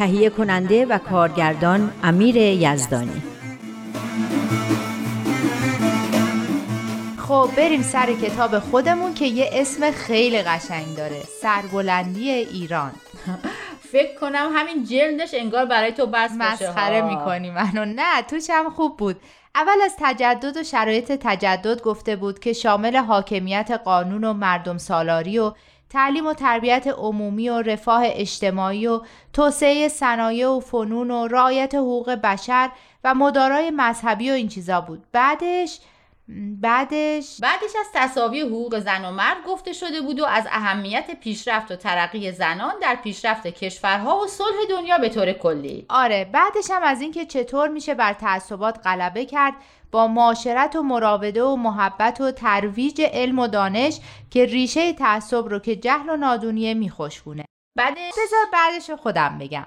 تهیه کننده و کارگردان امیر یزدانی. خب بریم سر کتاب خودمون که یه اسم خیلی قشنگ داره سربلندی ایران. فکر کنم همین جلدش انگار برای تو بس مسخره می‌کنی منو. نه توش هم خوب بود. اول از تجدد و شرایط تجدد گفته بود که شامل حاکمیت قانون و مردم سالاری و تعلیم و تربیت عمومی و رفاه اجتماعی و توسعه صنایع و فنون و رعایت حقوق بشر و مدارای مذهبی و این چیزا بود. بعدش بعدش بعدش از تصاوی حقوق زن و مرد گفته شده بود و از اهمیت پیشرفت و ترقی زنان در پیشرفت کشورها و صلح دنیا به طور کلی. آره بعدش هم از اینکه چطور میشه بر تعصبات غلبه کرد با معاشرت و مراوده و محبت و ترویج علم و دانش که ریشه تعصب رو که جهل و نادونیه میخوشگونه بعدش بذار بعدش خودم بگم.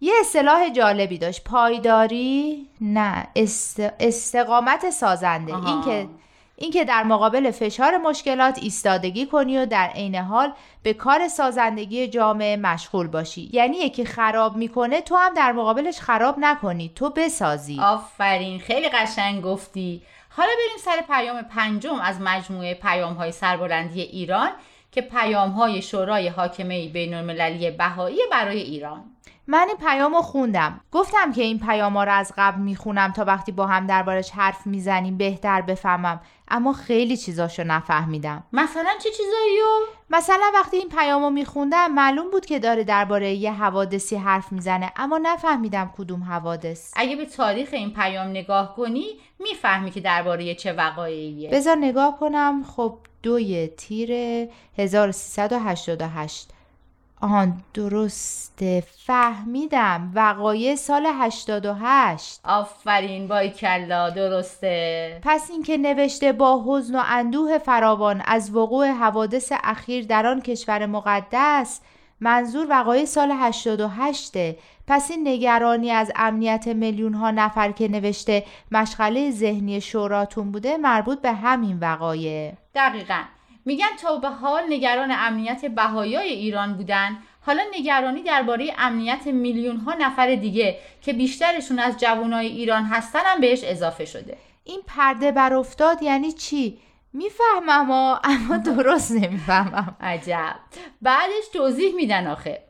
یه اصطلاح جالبی داشت. پایداری؟ نه. است... استقامت سازنده. اینکه اینکه در مقابل فشار مشکلات ایستادگی کنی و در عین حال به کار سازندگی جامعه مشغول باشی. یعنی یکی خراب می‌کنه تو هم در مقابلش خراب نکنی. تو بسازی. آفرین. خیلی قشنگ گفتی. حالا بریم سر پیام پنجم از مجموعه پیام های سربلندی ایران. که پیام های شورای حاکمه بین المللی بهایی برای ایران. من این پیام رو خوندم. گفتم که این پیام ها رو از قبل می‌خونم تا وقتی با هم دربارش حرف می‌زنیم بهتر بفهمم. اما خیلی چیزاشو نفهمیدم. مثلا چه چیزاییو مثلا وقتی این پیام رو میخوندم معلوم بود که داره درباره یه حوادثی حرف می‌زنه اما نفهمیدم کدوم حوادث. اگه به تاریخ این پیام نگاه کنی می‌فهمی که درباره چه وقایعیه. بذار نگاه کنم. خب دوی تیر 1388 آهان درسته. فهمیدم. وقایع سال 88 آفرین بای کلا درسته. پس اینکه نوشته با حزن و اندوه فراوان از وقوع حوادث اخیر در آن کشور مقدس منظور وقایع سال 88 پس این نگرانی از امنیت میلیون ها نفر که نوشته مشغله ذهنی شوراتون بوده مربوط به همین وقایع. دقیقا. میگن تا به حال نگران امنیت بهایای ایران بودن. حالا نگرانی درباره امنیت میلیون ها نفر دیگه که بیشترشون از جوانای ایران هستن هم بهش اضافه شده. این پرده بر افتاد یعنی چی؟ می‌فهمم اما درست نمی‌فهمم. عجب. بعدش توضیح میدن آخه.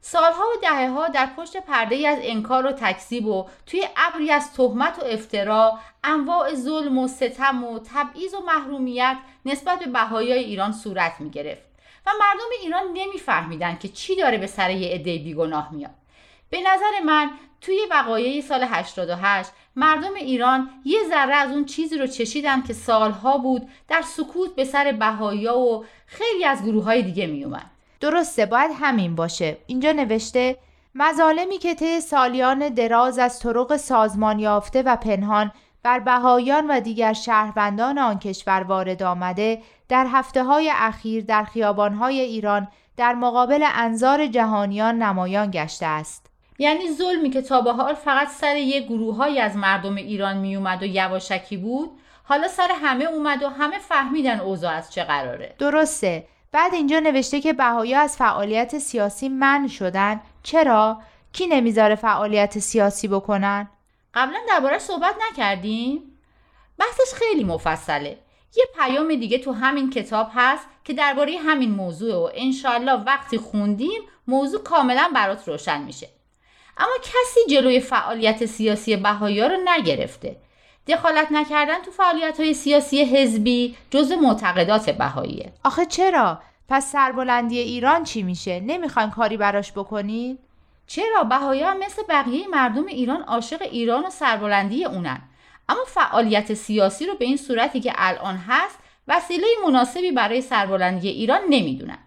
سالها و دهه ها در پشت پرده ای از انکار و تکذیب و توی ابری از تهمت و افترا انواع ظلم و ستم و تبعیض و محرومیت نسبت به بهایای ایران صورت می گرفت و مردم ایران نمیفهمیدن که چی داره به سر یه عده بیگناه میاد. به نظر من توی وقایع سال 88 مردم ایران یه ذره از اون چیزی رو چشیدن که سالها بود در سکوت به سر بهایا و خیلی از گروه های دیگه میومد درسته باید همین باشه. اینجا نوشته مظالمی که طی سالیان دراز از طرق سازمان یافته و پنهان بر بهایان و دیگر شهروندان آن کشور وارد آمده در هفته های اخیر در خیابانهای ایران در مقابل انظار جهانیان نمایان گشته است. یعنی ظلمی که تا به حال فقط سر یک گروههایی از مردم ایران می اومد و یواشکی بود حالا سر همه اومد و همه فهمیدن اوضاع از چه قراره. درسته. بعد اینجا نوشته که بهایا از فعالیت سیاسی من شدن. چرا؟ کی نمی‌ذاره فعالیت سیاسی بکنن؟ قبلا دربارش صحبت نکردیم؟ بحثش خیلی مفصله. یه پیام دیگه تو همین کتاب هست که درباره همین موضوع و انشالله وقتی خوندیم موضوع کاملا برات روشن میشه. اما کسی جلوی فعالیت سیاسی بهایا رو نگرفته. دخالت نکردن تو فعالیت های سیاسی حزبی جز معتقدات بهاییه. آخه چرا؟ پس سربلندی ایران چی میشه؟ نمی‌خواین کاری براش بکنید چرا؟ بهایی هم مثل بقیه مردم ایران عاشق ایران و سربلندی اونن. اما فعالیت سیاسی رو به این صورتی که الان هست وسیله مناسبی برای سربلندی ایران نمی‌دونن.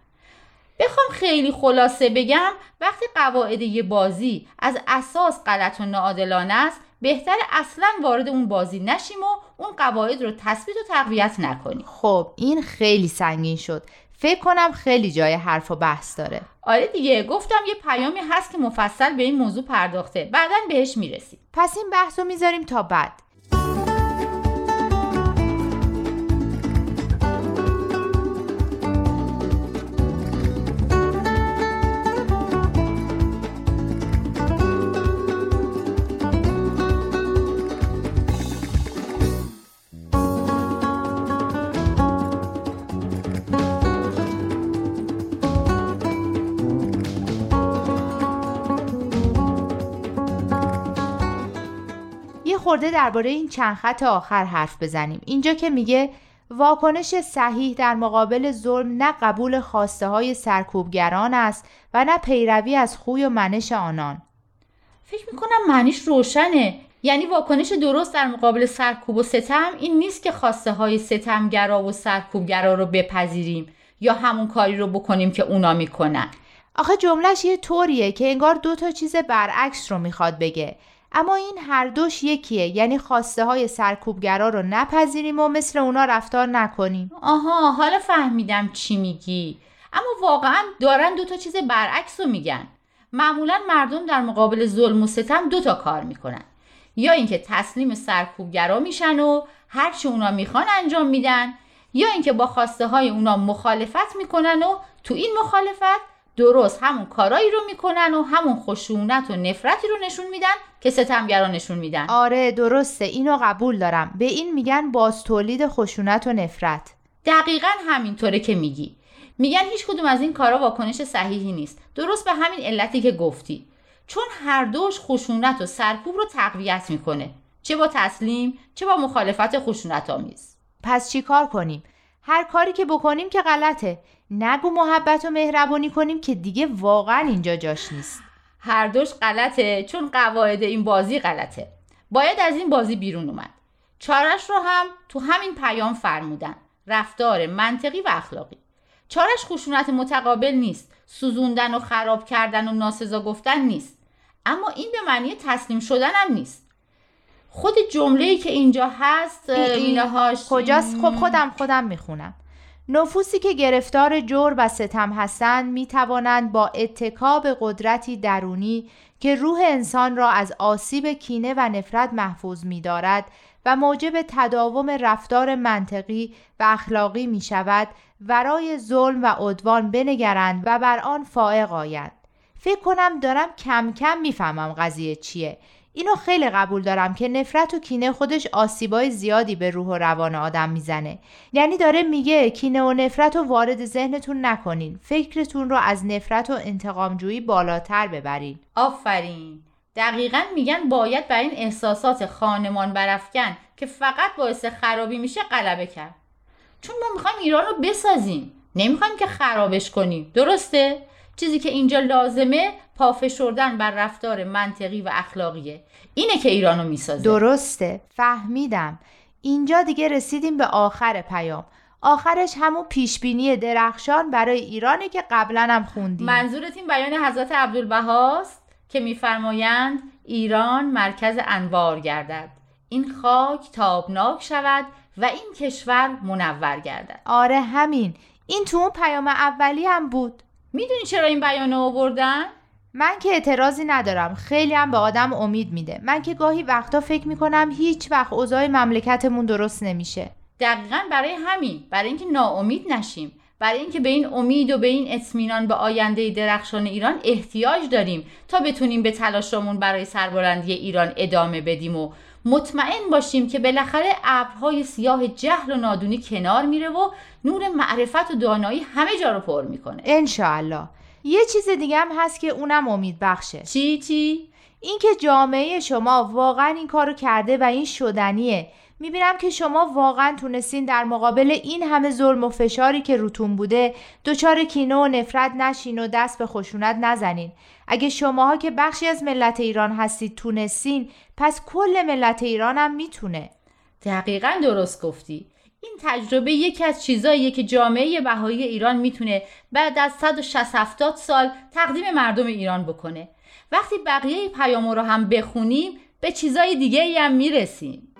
بخوام خیلی خلاصه بگم وقتی قواعد یه بازی از اساس غلط و ناعادلانه است بهتر اصلا وارد اون بازی نشیم و اون قواعد رو تثبیت و تقویت نکنیم. خب این خیلی سنگین شد. فکر کنم خیلی جای حرف و بحث داره. آره دیگه گفتم یه پیامی هست که مفصل به این موضوع پرداخته. بعدا بهش می‌رسیم. پس این بحث رو می‌ذاریم تا بعد. یه خورده درباره این چند خط آخر حرف بزنیم. اینجا که میگه واکنش صحیح در مقابل ظلم نه قبول خواسته های سرکوبگران است و نه پیروی از خوی و منش آنان. فکر می‌کنم معنیش روشنه. یعنی واکنش درست در مقابل سرکوب و ستم این نیست که خواسته های ستمگرا و سرکوبگرا رو بپذیریم یا همون کاری رو بکنیم که اونا می‌کنن. آخه جملهش یه طوریه که انگار دو تا چیز برعکس رو می‌خواد بگه. اما این هر دوش یکیه یعنی خواسته های سرکوبگرا رو نپذیریم و مثل اونا رفتار نکنیم. آها حالا فهمیدم چی میگی. اما واقعا دارن دو تا چیز برعکس رو میگن. معمولا مردم در مقابل ظلم و ستم دو تا کار می‌کنن. یا اینکه تسلیم سرکوبگرا میشن و هر چی اونا می‌خوان انجام میدن یا اینکه با خواسته های اونا مخالفت می‌کنن و تو این مخالفت درست همون کارایی رو می‌کنن و همون خشونت و نفرتی رو نشون میدن که ستمگرا نشون میدن. آره درسته. اینو قبول دارم. به این میگن باز تولید خشونت و نفرت. دقیقا همینطوره که میگی. میگن هیچ کدوم از این کارا واکنش صحیحی نیست. درست به همین علتی که گفتی. چون هر دوش خشونت و سرکوب رو تقویت می‌کنه. چه با تسلیم چه با مخالفت خشونت آمیز پس چی کار کنیم؟ هر کاری که بکنیم که غلطه. نگو محبت و مهربانی کنیم که دیگه واقعا اینجا جاش نیست. هر دوش غلطه چون قواعد این بازی غلطه. باید از این بازی بیرون اومد. چارش رو هم تو همین پیام فرمودن. رفتار منطقی و اخلاقی. چارش خشونت متقابل نیست. سوزوندن و خراب کردن و ناسزا گفتن نیست. اما این به معنی تسلیم شدن هم نیست. خود جمله که اینجا هست اینهاش کجاست؟ خب خودم خودم می‌خونم. نفوسی که گرفتار جور و ستم هستند می توانند با اتکاب قدرتی درونی که روح انسان را از آسیب کینه و نفرت محفوظ می دارد و موجب تداوم رفتار منطقی و اخلاقی می شود ورای ظلم و عدوان بنگرند و بر آن فائق آیند. فکر کنم دارم کم کم می‌فهمم قضیه چیه. اینو خیلی قبول دارم که نفرت و کینه خودش آسیبای زیادی به روح و روان آدم می‌زنه. یعنی داره میگه کینه و نفرت رو وارد ذهنتون نکنین. فکرتون رو از نفرت و انتقامجویی بالاتر ببرین. آفرین. دقیقا میگن باید بر این احساسات خانمان برافکن که فقط باعث خرابی میشه غلبه کرد. چون ما می‌خوایم ایران رو بسازیم. نمی‌خوایم که خرابش کنیم. درسته؟ چیزی که اینجا لازمه پافشردن بر رفتار منطقی و اخلاقیه. اینه که ایرانو می‌سازه. درسته. فهمیدم. اینجا دیگه رسیدیم به آخر پیام. آخرش همون پیشبینی درخشان برای ایرانی که قبلا هم خوندیم. منظورت این بیان حضرت عبدالبهاست که میفرمایند ایران مرکز انوار گردد. این خاک تابناک شود و این کشور منور گردد. آره همین. این تو اون پیام اولی هم بود. می‌دونی چرا این بیان آوردن؟ من که اعتراضی ندارم. خیلی هم به آدم امید میده. من که گاهی وقتا فکر می‌کنم هیچ وقت اوضاع مملکتمون درست نمیشه. دقیقا برای همین. برای اینکه ناامید نشیم. برای اینکه به این امید و به این اطمینان به آینده درخشان ایران احتیاج داریم تا بتونیم به تلاشمون برای سربلندی ایران ادامه بدیم و مطمئن باشیم که بالاخره ابرهای سیاه جهل و نادونی کنار میره و نور معرفت و دانایی همه جا رو پر می‌کنه. انشاءالله. یه چیز دیگه هم هست که اونم امید بخشه. چی چی؟ اینکه جامعه شما واقعا این کارو کرده و این شدنیه. می‌بینم که شما واقعا تونستین در مقابل این همه ظلم و فشاری که روتون بوده دچار کینه و نفرت نشین و دست به خشونت نزنین. اگه شماها که بخشی از ملت ایران هستید تونستین پس کل ملت ایران هم می‌تونه. دقیقا درست گفتی. این تجربه یکی از چیزاییه که جامعه بهایی ایران می‌تونه بعد از 160 سال تقدیم مردم ایران بکنه. وقتی بقیه پیامو رو هم بخونیم به چیزای دیگه هم می‌رسیم.